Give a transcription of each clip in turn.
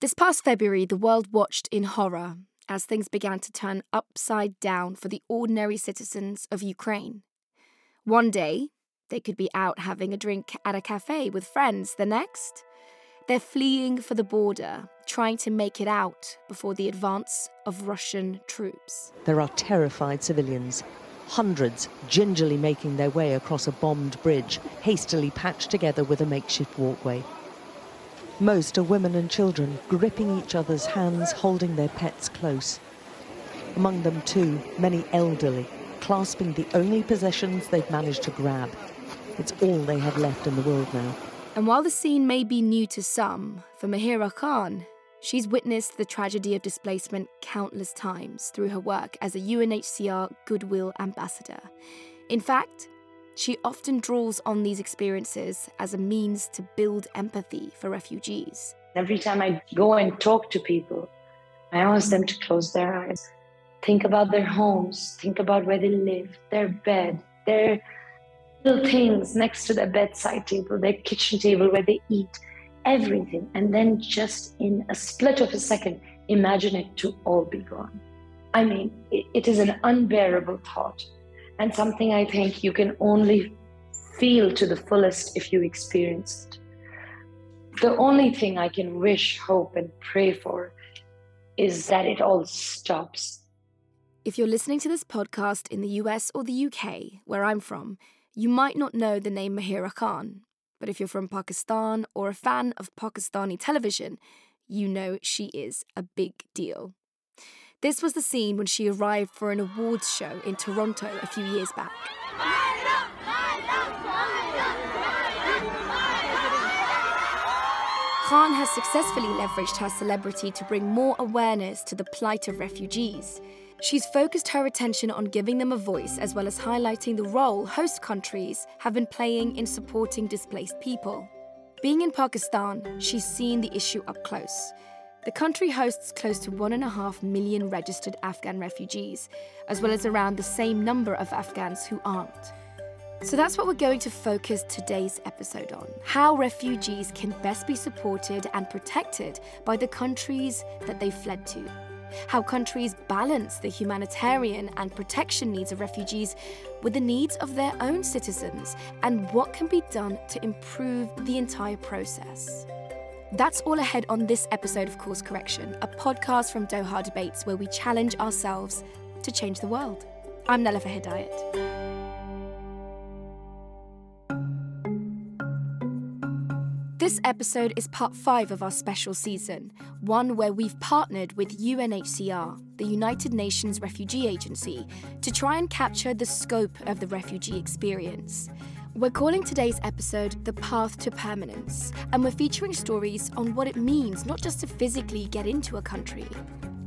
This past February, the world watched in horror as things began to turn upside down for the ordinary citizens of Ukraine. One day, they could be out having a drink at a cafe with friends. The next, they're fleeing for the border, trying to make it out before the advance of Russian troops. There are terrified civilians, hundreds gingerly making their way across a bombed bridge, hastily patched together with a makeshift walkway. Most are women and children, gripping each other's hands, holding their pets close. Among them, too, many elderly, clasping the only possessions they've managed to grab. It's all they have left in the world now. And while the scene may be new to some, for Mahira Khan, she's witnessed the tragedy of displacement countless times through her work as a UNHCR Goodwill Ambassador. In fact, she often draws on these experiences as a means to build empathy for refugees. Every time I go and talk to people, I ask them to close their eyes, think about their homes, think about where they live, their bed, their little things next to their bedside table, their kitchen table where they eat, everything. And then just in a split of a second, imagine it to all be gone. I mean, it, is an unbearable thought and something I think you can only feel to the fullest if you experience it. The only thing I can wish, hope, and pray for is that it all stops. If you're listening to this podcast in the US or the UK, where I'm from, you might not know the name Mahira Khan. But if you're from Pakistan or a fan of Pakistani television, you know she is a big deal. This was the scene when she arrived for an awards show in Toronto a few years back. Khan has successfully leveraged her celebrity to bring more awareness to the plight of refugees. She's focused her attention on giving them a voice as well as highlighting the role host countries have been playing in supporting displaced people. Being in Pakistan, she's seen the issue up close. The country hosts close to 1.5 million registered Afghan refugees, as well as around the same number of Afghans who aren't. So that's what we're going to focus today's episode on how refugees can best be supported and protected by the countries that they fled to. How countries balance the humanitarian and protection needs of refugees with the needs of their own citizens, and what can be done to improve the entire process. That's all ahead on this episode of Course Correction, a podcast from Doha Debates where we challenge ourselves to change the world. I'm Nelufar Hedayat. This episode is part five of our special season, one where we've partnered with UNHCR, the United Nations Refugee Agency, to try and capture the scope of the refugee experience. We're calling today's episode The Path to Permanence, and we're featuring stories on what it means not just to physically get into a country,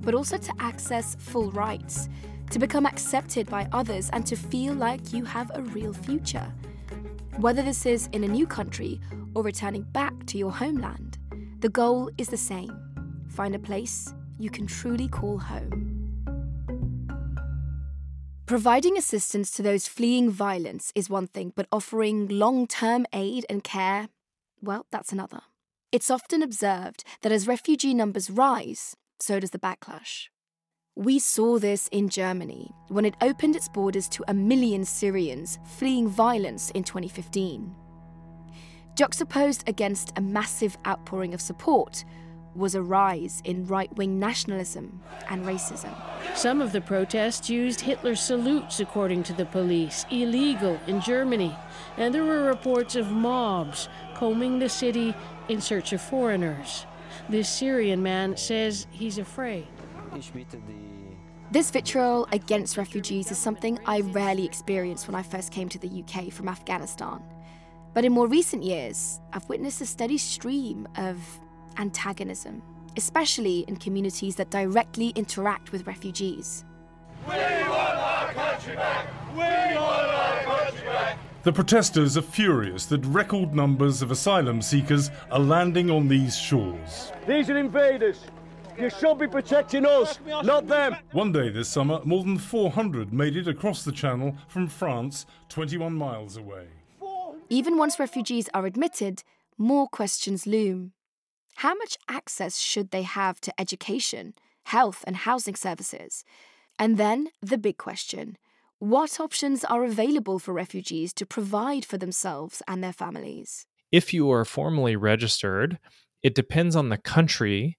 but also to access full rights, to become accepted by others, and to feel like you have a real future. Whether this is in a new country or returning back to your homeland, the goal is the same find a place you can truly call home. Providing assistance to those fleeing violence is one thing, but offering long term aid and care, well, that's another. It's often observed that as refugee numbers rise, so does the backlash. We saw this in Germany when it opened its borders to a million Syrians fleeing violence in 2015. Juxtaposed against a massive outpouring of support was a rise in right wing nationalism and racism. Some of the protests used Hitler salutes, according to the police, illegal in Germany, and there were reports of mobs combing the city in search of foreigners. This Syrian man says he's afraid. This vitriol against refugees is something I rarely experienced when I first came to the UK from Afghanistan. But in more recent years, I've witnessed a steady stream of antagonism, especially in communities that directly interact with refugees. We want our country back! We want our country back! The protesters are furious that record numbers of asylum seekers are landing on these shores. These are invaders. You should be protecting us, not them. One day this summer, more than 400 made it across the channel from France, 21 miles away. Even once refugees are admitted, more questions loom. How much access should they have to education, health, and housing services? And then the big question what options are available for refugees to provide for themselves and their families? If you are formally registered, it depends on the country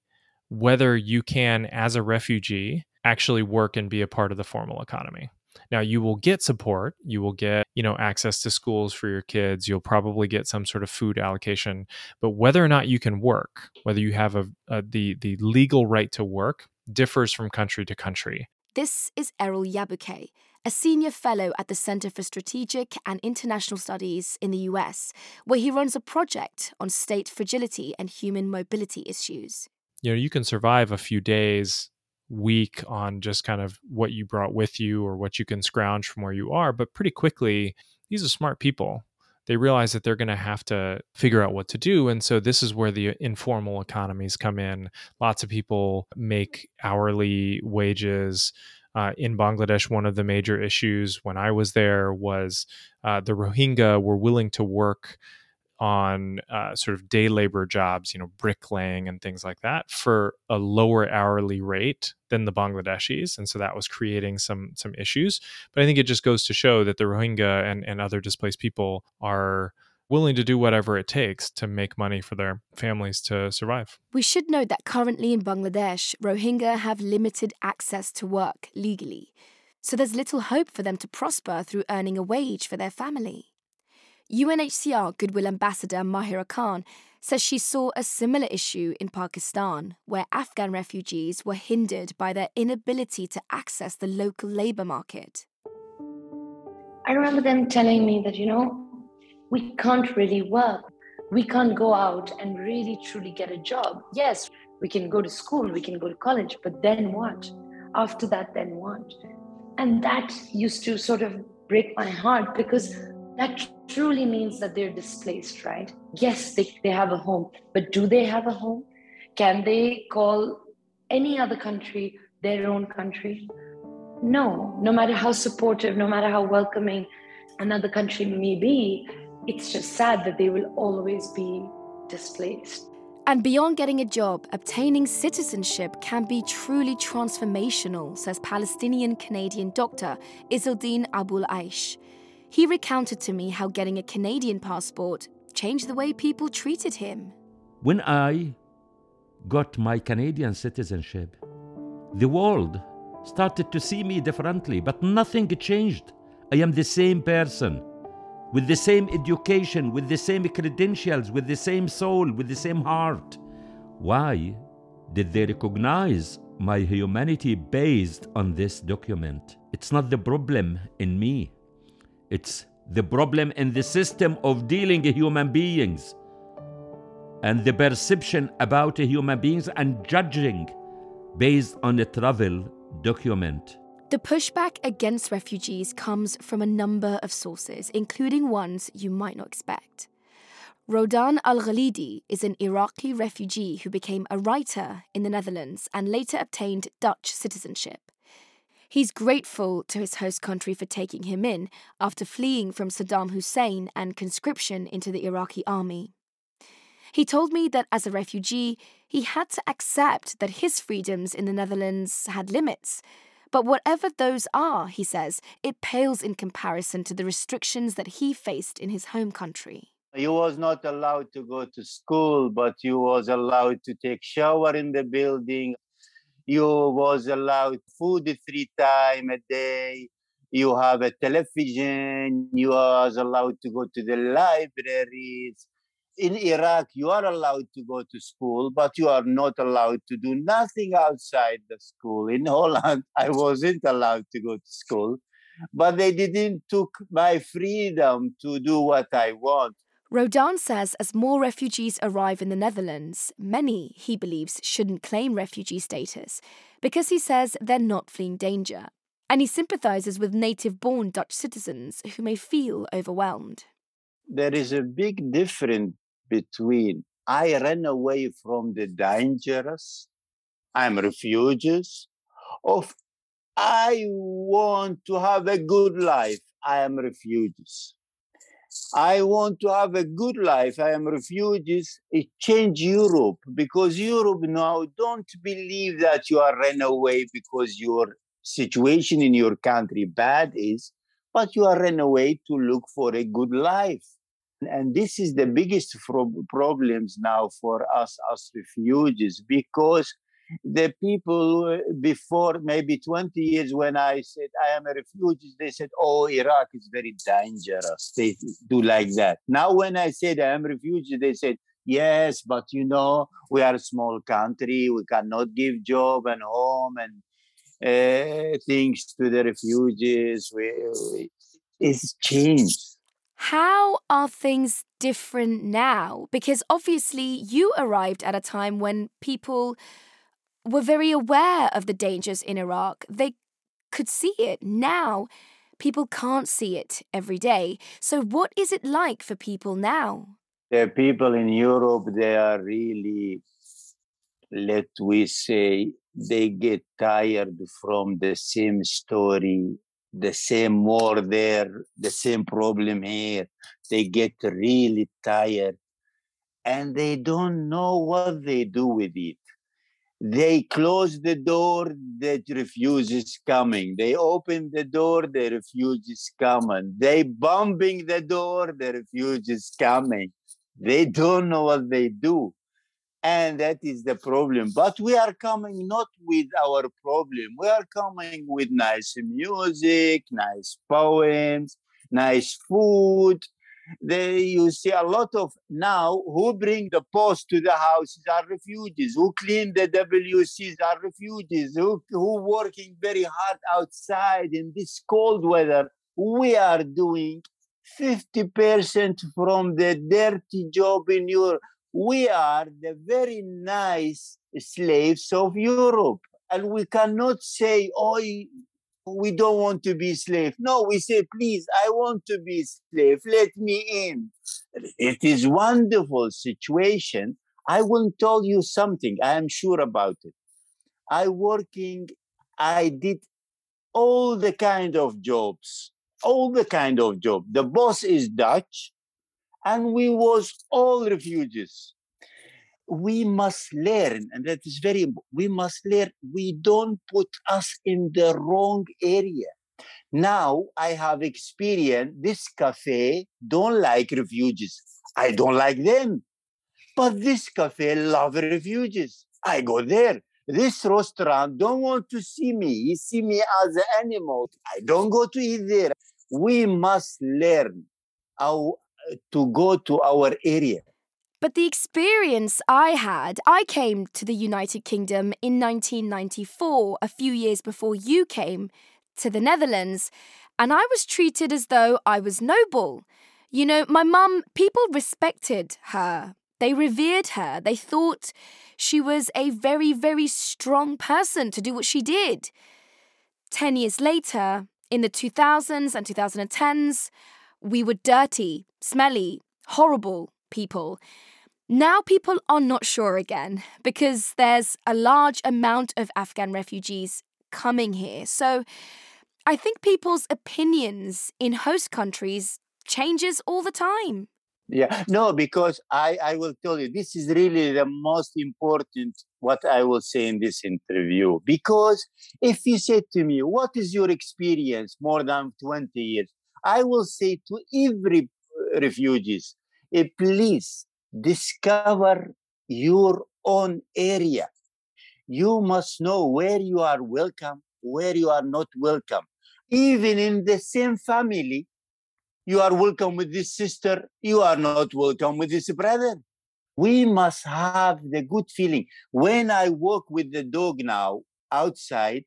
whether you can, as a refugee, actually work and be a part of the formal economy. Now you will get support, you will get, you know, access to schools for your kids, you'll probably get some sort of food allocation, but whether or not you can work, whether you have a, a the the legal right to work differs from country to country. This is Erol Yayboke, a senior fellow at the Center for Strategic and International Studies in the US, where he runs a project on state fragility and human mobility issues. You know, you can survive a few days week on just kind of what you brought with you or what you can scrounge from where you are. But pretty quickly, these are smart people. They realize that they're going to have to figure out what to do. And so, this is where the informal economies come in. Lots of people make hourly wages. Uh, in Bangladesh, one of the major issues when I was there was uh, the Rohingya were willing to work on uh, sort of day labor jobs, you know, bricklaying and things like that, for a lower hourly rate than the Bangladeshis, and so that was creating some some issues. But I think it just goes to show that the Rohingya and and other displaced people are willing to do whatever it takes to make money for their families to survive. We should note that currently in Bangladesh, Rohingya have limited access to work legally. So there's little hope for them to prosper through earning a wage for their family. UNHCR Goodwill Ambassador Mahira Khan says she saw a similar issue in Pakistan, where Afghan refugees were hindered by their inability to access the local labour market. I remember them telling me that, you know, we can't really work. We can't go out and really truly get a job. Yes, we can go to school, we can go to college, but then what? After that, then what? And that used to sort of break my heart because that truly means that they're displaced, right? Yes, they, they have a home, but do they have a home? Can they call any other country their own country? No, no matter how supportive, no matter how welcoming another country may be, it's just sad that they will always be displaced. And beyond getting a job, obtaining citizenship can be truly transformational, says Palestinian Canadian doctor Izzeldin Abuelaish. He recounted to me how getting a Canadian passport changed the way people treated him. When I got my Canadian citizenship, the world started to see me differently, but nothing changed. I am the same person, with the same education, with the same credentials, with the same soul, with the same heart. Why did they recognize my humanity based on this document? It's not the problem in me. It's the problem in the system of dealing with human beings and the perception about human beings and judging based on a travel document. The pushback against refugees comes from a number of sources, including ones you might not expect. Rodaan Al Galidi is an Iraqi refugee who became a writer in the Netherlands and later obtained Dutch citizenship. He's grateful to his host country for taking him in after fleeing from Saddam Hussein and conscription into the Iraqi army. He told me that as a refugee, he had to accept that his freedoms in the Netherlands had limits. But whatever those are, he says, it pales in comparison to the restrictions that he faced in his home country. You was not allowed to go to school, but you was allowed to take shower in the building you was allowed food three times a day. You have a television. You was allowed to go to the libraries. In iraq you are allowed to go to school but you are not allowed to do nothing outside the school. In holland i wasn't allowed to go to school but they didn't took my freedom to do what i want Rodaan says as more refugees arrive in the Netherlands, many, he believes, shouldn't claim refugee status because he says they're not fleeing danger. And he sympathizes with native born Dutch citizens who may feel overwhelmed. There is a big difference between I ran away from the dangerous, I'm refugees, of I want to have a good life, I am refugees I want to have a good life. I am refugees. It change Europe because Europe now don't believe that you are run away because your situation in your country bad is, but you are run away to look for a good life. And this is the biggest problems now for us as refugees because the people before maybe 20 years when I said I am a refugee, they said, oh, Iraq is very dangerous. They do like that. Now when I said I am a refugee, they said, yes, but you know, we are a small country. We cannot give job and home and uh, things to the refugees. We, we, it's changed. How are things different now? Because obviously you arrived at a time when people were very aware of the dangers in Iraq. They could see it. Now, people can't see it every day. So, what is it like for people now? The people in Europe, they are really, let we say, they get tired from the same story, the same war there, the same problem here. They get really tired and they don't know what they do with it they close the door, the refugees coming. They open the door, the refugees coming. They bombing the door, the refugees coming. They don't know what they do. And that is the problem. But we are coming not with our problem. We are coming with nice music, nice poems, nice food, they you see a lot of now who bring the post to the houses are refugees. Who clean the wcs are refugees. Who, who working very hard outside in this cold weather we are doing 50% from the dirty job in europe. We are the very nice slaves of europe. And we cannot say oh we don't want to be slave. No, we say, please, I want to be slave. Let me in. It is wonderful situation. I will tell you something. I am sure about it. I working, I did all the kind of jobs, all the kind of job. The boss is Dutch, and we was all refugees we must learn, and that is very we must learn, we don't put us in the wrong area. Now I have experienced this cafe don't like refugees. I don't like them. But this cafe love refugees. I go there. This restaurant don't want to see me. He see me as an animal. I don't go to eat there. We must learn how uh, to go to our area. But the experience I had, I came to the United Kingdom in 1994, a few years before you came to the Netherlands, and I was treated as though I was noble. You know, my mum, people respected her. They revered her. They thought she was a very, very strong person to do what she did. Ten years later, in the 2000s and 2010s, we were dirty, smelly, horrible people. Now people are not sure again because there's a large amount of Afghan refugees coming here. So I think people's opinions in host countries changes all the time. Yeah, no, because I, I will tell you, this is really the most important what I will say in this interview. Because if you say to me, what is your experience more than 20 years? I will say to every refugees, eh, please discover your own area. You must know where you are welcome, where you are not welcome. Even in the same family, you are welcome with this sister, you are not welcome with this brother. We must have the good feeling. When I walk with the dog now outside,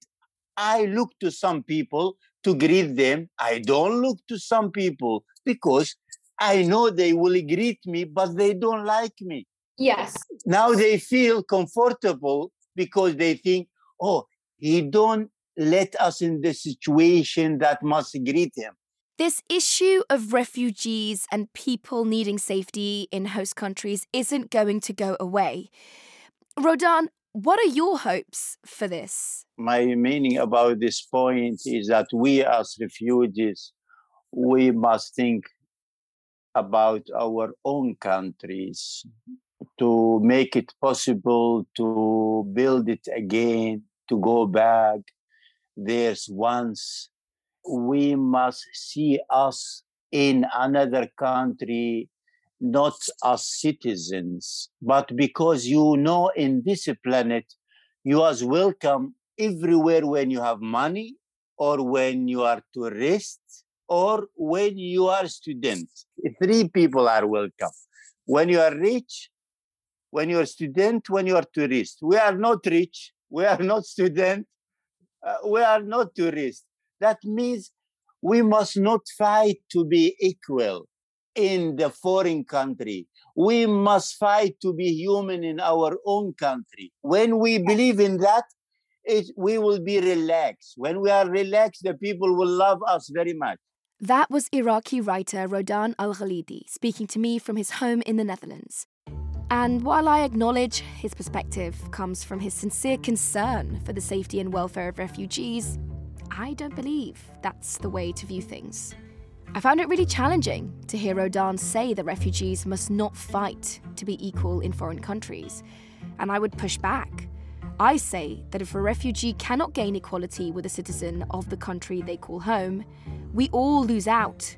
I look to some people to greet them. I don't look to some people because I know they will greet me, but they don't like me. Yes. Now they feel comfortable because they think, oh, he don't let us in the situation that must greet him. This issue of refugees and people needing safety in host countries isn't going to go away. Rodaan, what are your hopes for this? My meaning about this point is that we as refugees, we must think about our own countries mm-hmm. to make it possible to build it again, to go back. There's once we must see us in another country not as citizens, but because you know in this planet you are welcome everywhere when you have money or when you are tourist or when you are student. Three people are welcome. When you are rich, when you are student, when you are tourist. We are not rich, we are not student, uh, we are not tourist. That means we must not fight to be equal in the foreign country. We must fight to be human in our own country. When we believe in that, it, we will be relaxed. When we are relaxed, the people will love us very much. That was Iraqi writer Rodaan Al Galidi speaking to me from his home in the Netherlands. And while I acknowledge his perspective comes from his sincere concern for the safety and welfare of refugees, I don't believe that's the way to view things. I found it really challenging to hear Rodaan say that refugees must not fight to be equal in foreign countries. And I would push back. I say that if a refugee cannot gain equality with a citizen of the country they call home, we all lose out.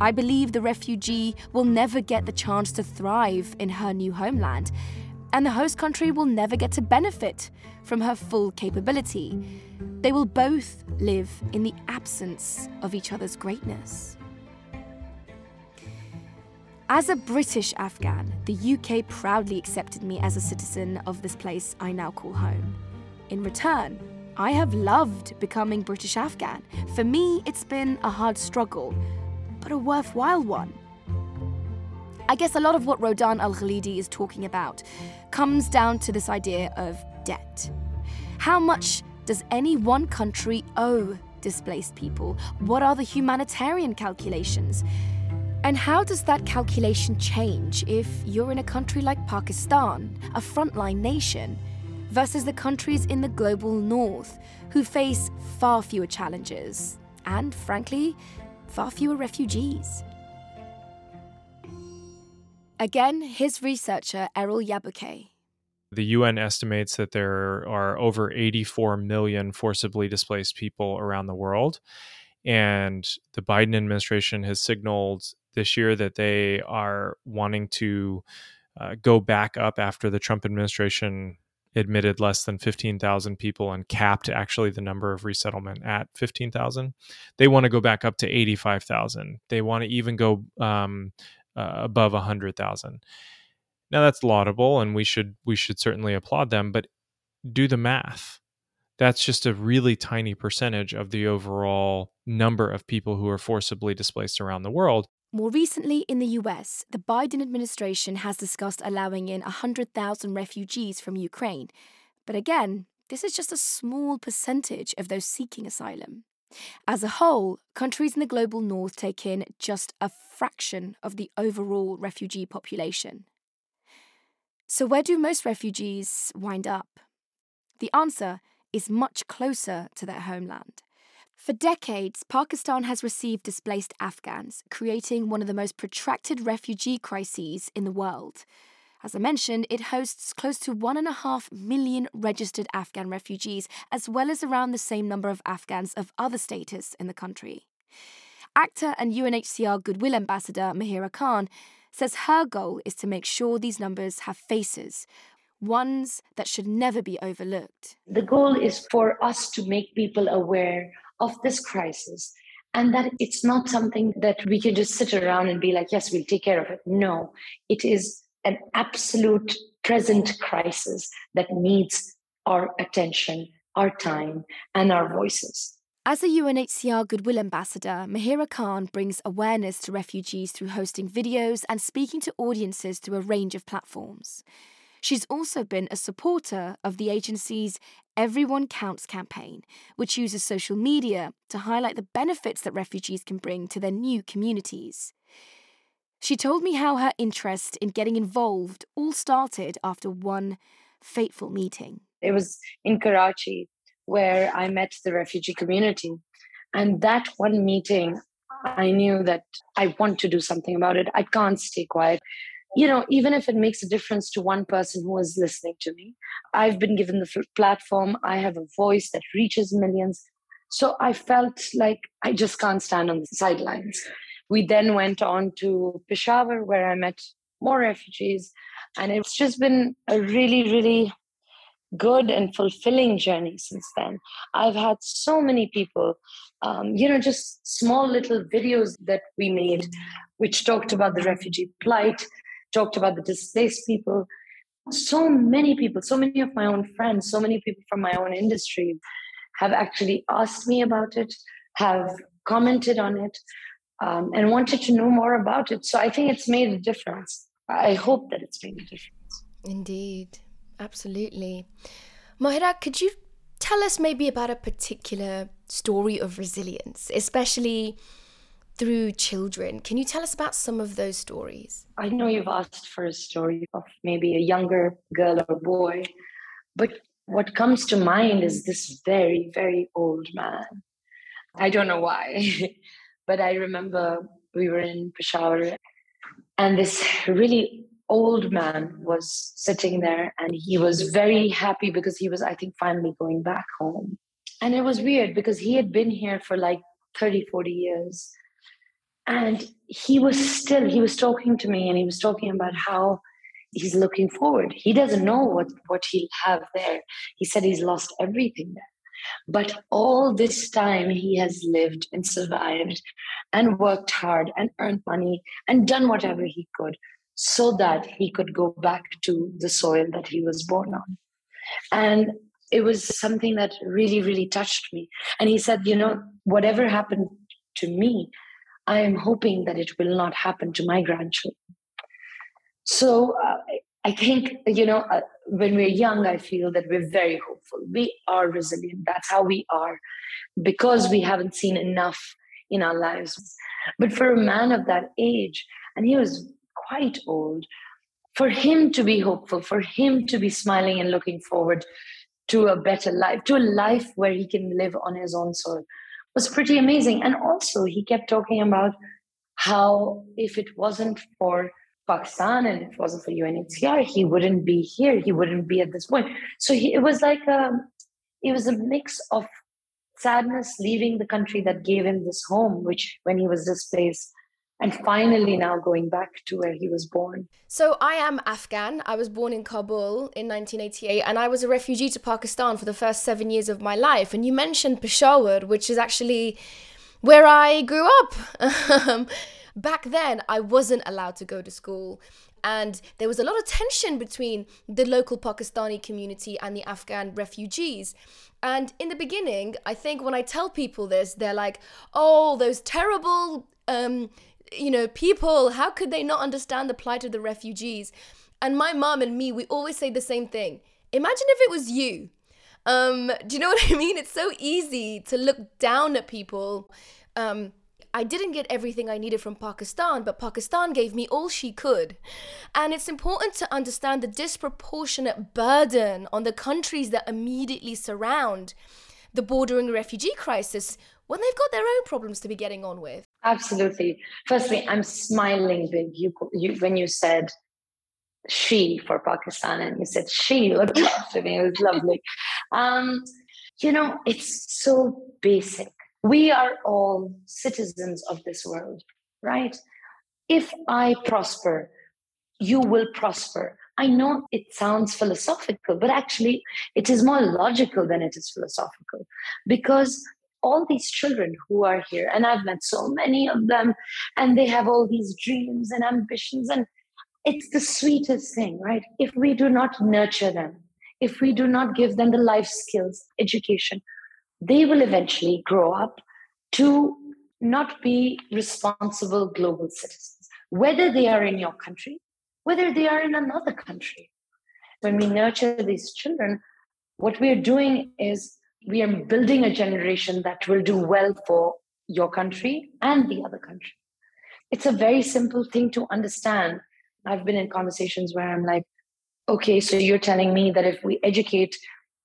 I believe the refugee will never get the chance to thrive in her new homeland, and the host country will never get to benefit from her full capability. They will both live in the absence of each other's greatness. As a British Afghan, the UK proudly accepted me as a citizen of this place I now call home. In return, I have loved becoming British Afghan. For me, it's been a hard struggle, but a worthwhile one. I guess a lot of what Rodaan Al Galidi is talking about comes down to this idea of debt. How much does any one country owe displaced people? What are the humanitarian calculations? And how does that calculation change if you're in a country like Pakistan, a frontline nation, versus the countries in the global north who face far fewer challenges and, frankly, far fewer refugees? Again, his researcher, Erol Yayboke. The UN estimates that there are over 84 million forcibly displaced people around the world. And the Biden administration has signaled this year that they are wanting to uh, go back up after the Trump administration admitted less than 15,000 people and capped actually the number of resettlement at 15,000. They want to go back up to 85,000. They want to even go um, uh, above 100,000. Now that's laudable and we should we should certainly applaud them, but do the math that's just a really tiny percentage of the overall number of people who are forcibly displaced around the world. More recently, in the US, the Biden administration has discussed allowing in 100,000 refugees from Ukraine. But again, this is just a small percentage of those seeking asylum. As a whole, countries in the global north take in just a fraction of the overall refugee population. So, where do most refugees wind up? The answer is much closer to their homeland. For decades, Pakistan has received displaced Afghans, creating one of the most protracted refugee crises in the world. As I mentioned, it hosts close to 1.5 million registered Afghan refugees, as well as around the same number of Afghans of other status in the country. Actor and UNHCR Goodwill Ambassador Mahira Khan says her goal is to make sure these numbers have faces, ones that should never be overlooked. The goal is for us to make people aware of this crisis and that it's not something that we can just sit around and be like, yes, we'll take care of it. No, it is an absolute present crisis that needs our attention, our time, and our voices. As a UNHCR Goodwill Ambassador, Mahira Khan brings awareness to refugees through hosting videos and speaking to audiences through a range of platforms. She's also been a supporter of the agency's Everyone Counts campaign, which uses social media to highlight the benefits that refugees can bring to their new communities. She told me how her interest in getting involved all started after one fateful meeting. It was in Karachi where I met the refugee community. And that one meeting, I knew that I want to do something about it. I can't stay quiet. You know, even if it makes a difference to one person who is listening to me, I've been given the platform. I have a voice that reaches millions. So I felt like I just can't stand on the sidelines. We then went on to Peshawar, where I met more refugees. And it's just been a really, really good and fulfilling journey since then. I've had so many people, um, you know, just small little videos that we made, which talked about the refugee plight, talked about the displaced people. So many people, so many of my own friends, so many people from my own industry have actually asked me about it, have commented on it, um, and wanted to know more about it. So I think it's made a difference. I hope that it's made a difference. Indeed, absolutely. Mahira, could you tell us maybe about a particular story of resilience, especially through children? Can you tell us about some of those stories? I know you've asked for a story of maybe a younger girl or boy, but what comes to mind is this very, very old man. I don't know why, but I remember we were in Peshawar and this really old man was sitting there and he was very happy because he was, I think, finally going back home. And it was weird because he had been here for like 30, 40 years. And he was still, he was talking to me and he was talking about how he's looking forward. He doesn't know what, what he'll have there. He said he's lost everything there. But all this time, he has lived and survived and worked hard and earned money and done whatever he could so that he could go back to the soil that he was born on. And it was something that really, really touched me. And he said, You know, whatever happened to me, I am hoping that it will not happen to my grandchildren. So uh, I think, you know, uh, when we're young, I feel that we're very hopeful. We are resilient. That's how we are because we haven't seen enough in our lives. But for a man of that age, and he was quite old, for him to be hopeful, for him to be smiling and looking forward to a better life, to a life where he can live on his own soil, was pretty amazing. And also, he kept talking about how if it wasn't for Pakistan and if it wasn't for UNHCR, he wouldn't be here. He wouldn't be at this point. So he, it was like a, um, it was a mix of sadness leaving the country that gave him this home, which when he was displaced, and finally now going back to where he was born. So I am Afghan. I was born in Kabul in 1988 and I was a refugee to Pakistan for the first 7 years of my life. And you mentioned Peshawar, which is actually where I grew up. back then I wasn't allowed to go to school. And there was a lot of tension between the local Pakistani community and the Afghan refugees. And in the beginning, I think when I tell people this, they're like, oh, those terrible, um, you know, people, how could they not understand the plight of the refugees? And my mom and me, we always say the same thing. Imagine if it was you. Um, do you know what I mean? It's so easy to look down at people. Um, I didn't get everything I needed from Pakistan, but Pakistan gave me all she could. And it's important to understand the disproportionate burden on the countries that immediately surround the bordering refugee crisis when they've got their own problems to be getting on with. Absolutely. Firstly, I'm smiling big you, you, when you said she for Pakistan and you said she looked after me. It was lovely. Um, you know, it's so basic we are all citizens of this world, right? If I prosper, you will prosper. I know it sounds philosophical, but actually, it is more logical than it is philosophical because all these children who are here, and I've met so many of them, and they have all these dreams and ambitions, and it's the sweetest thing, right? If we do not nurture them, if we do not give them the life skills, education, they will eventually grow up to not be responsible global citizens, whether they are in your country, whether they are in another country. When we nurture these children, what we are doing is we are building a generation that will do well for your country and the other country. It's a very simple thing to understand. I've been in conversations where I'm like, okay, so you're telling me that if we educate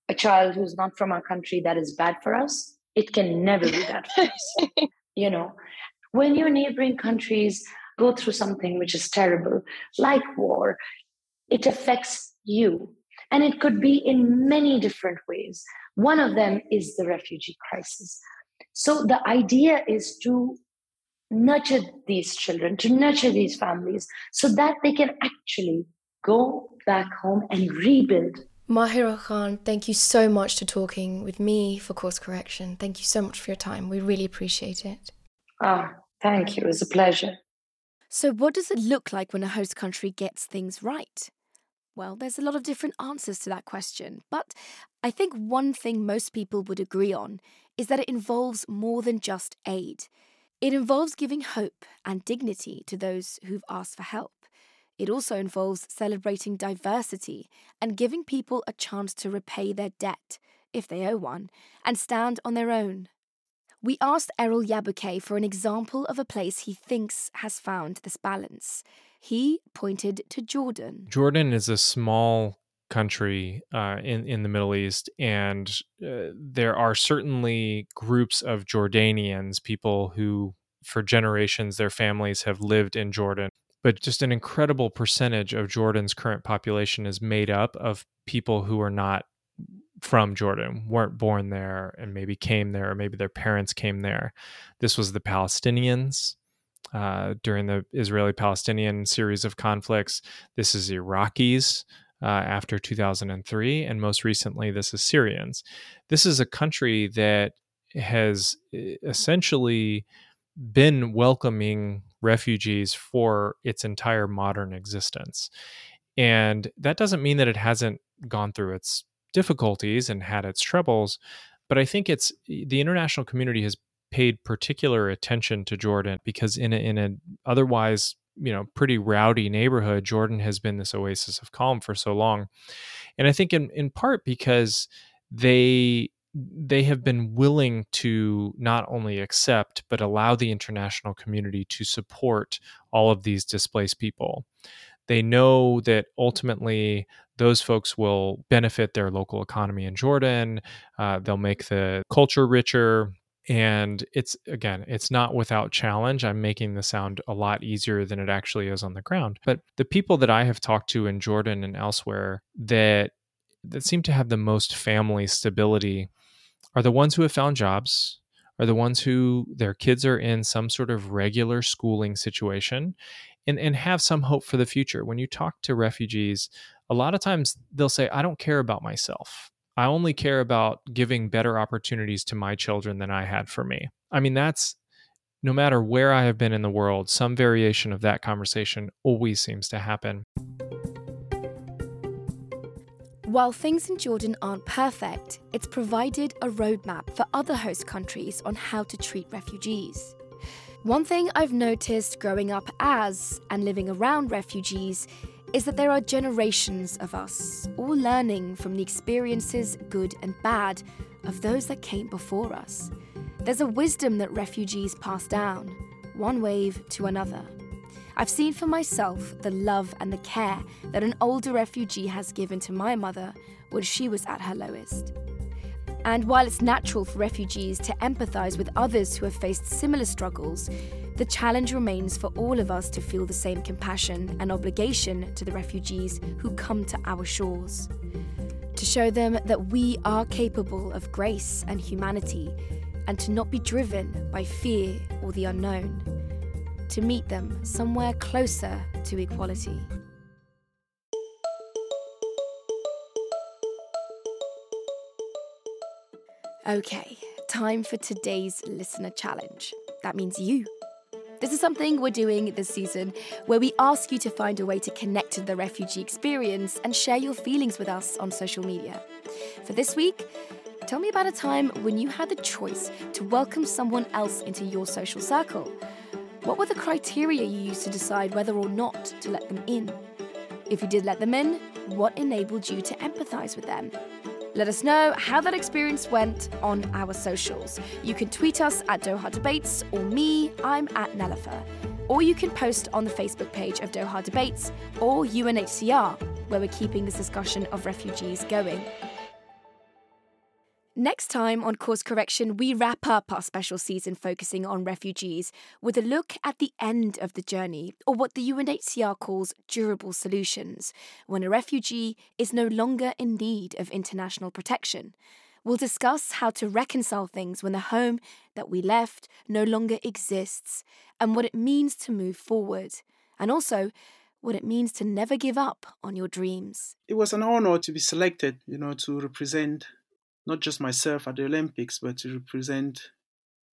a child who's not from our country that is bad for us it can never be that for us you know when your neighboring countries go through something which is terrible, like war, it affects you. And it could be in many different ways. One of them is the refugee crisis. So the idea is to nurture these children, to nurture these families, so that they can actually go back home and rebuild. Mahira Khan, thank you so much for talking with me for Course Correction. Thank you so much for your time. We really appreciate it. Ah, thank you. It was a pleasure. So, what does it look like when a host country gets things right? Well, there's a lot of different answers to that question, but I think one thing most people would agree on is that it involves more than just aid. It involves giving hope and dignity to those who've asked for help. It also involves celebrating diversity and giving people a chance to repay their debt, if they owe one, and stand on their own. We asked Erol Yayboke for an example of a place he thinks has found this balance. He pointed to Jordan. Jordan is a small country uh, in in the Middle East, and uh, there are certainly groups of Jordanians, people who, for generations, their families have lived in Jordan but just an incredible percentage of Jordan's current population is made up of people who are not from Jordan, weren't born there, and maybe came there, or maybe their parents came there. This was the Palestinians uh, during the Israeli Palestinian series of conflicts. This is Iraqis. Uh, after 2003, and most recently, this is Syrians. This is a country that has essentially been welcoming refugees for its entire modern existence. And that doesn't mean that it hasn't gone through its difficulties and had its troubles, but I think it's the international community has paid particular attention to Jordan because in a, in an otherwise you know pretty rowdy neighborhood jordan has been this oasis of calm for so long and i think in in part because they they have been willing to not only accept but allow the international community to support all of these displaced people. They know that ultimately those folks will benefit their local economy in Jordan. Uh, they'll make the culture richer. And it's again, it's not without challenge. I'm making the sound a lot easier than it actually is on the ground. But the people that I have talked to in Jordan and elsewhere that that seem to have the most family stability are the ones who have found jobs, are the ones who their kids are in some sort of regular schooling situation and, and have some hope for the future. When you talk to refugees, a lot of times they'll say, I don't care about myself. I only care about giving better opportunities to my children than I had for me. I mean, that's no matter where I have been in the world, some variation of that conversation always seems to happen. While things in Jordan aren't perfect, it's provided a roadmap for other host countries on how to treat refugees. One thing I've noticed growing up as and living around refugees is that there are generations of us, all learning from the experiences, good and bad, of those that came before us. There's a wisdom that refugees pass down, one wave to another. I've seen for myself the love and the care that an older refugee has given to my mother when she was at her lowest. And while it's natural for refugees to empathise with others who have faced similar struggles, the challenge remains for all of us to feel the same compassion and obligation to the refugees who come to our shores. To show them that we are capable of grace and humanity, and to not be driven by fear or the unknown to meet them somewhere closer to equality. Okay, time for today's listener challenge. That means you. This is something we're doing this season where we ask you to find a way to connect to the refugee experience and share your feelings with us on social media. For this week, tell me about a time when you had the choice to welcome someone else into your social circle. What were the criteria you used to decide whether or not to let them in? If you did let them in, what enabled you to empathise with them? Let us know how that experience went on our socials. You can tweet us at Doha Debates or me, I'm at Nelufar. Or you can post on the Facebook page of Doha Debates or UNHCR, where we're keeping this discussion of refugees going. Next time on Course Correction, we wrap up our special season focusing on refugees with a look at the end of the journey, or what the UNHCR calls durable solutions, when a refugee is no longer in need of international protection. We'll discuss how to reconcile things when the home that we left no longer exists, and what it means to move forward, and also what it means to never give up on your dreams. It was an honor to be selected, you know, to represent not just myself at the Olympics, but to represent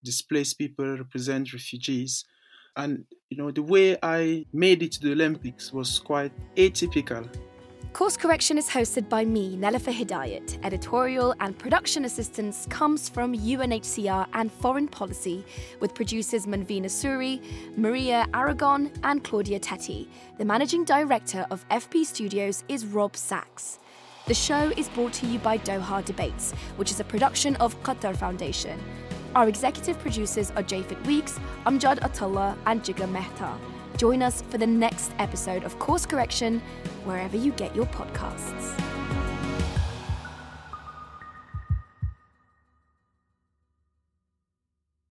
displaced people, represent refugees. And, you know, the way I made it to the Olympics was quite atypical. Course Correction is hosted by me, Nelufar Hedayat. Editorial and production assistance comes from UNHCR and Foreign Policy, with producers Manvina Suri, Maria Aragon, and Claudia Tetti. The managing director of FP Studios is Rob Sachs. The show is brought to you by Doha Debates, which is a production of Qatar Foundation. Our executive producers are Japhet Weeks, Amjad Atallah, and Jigar Mehta. Join us for the next episode of Course Correction, wherever you get your podcasts.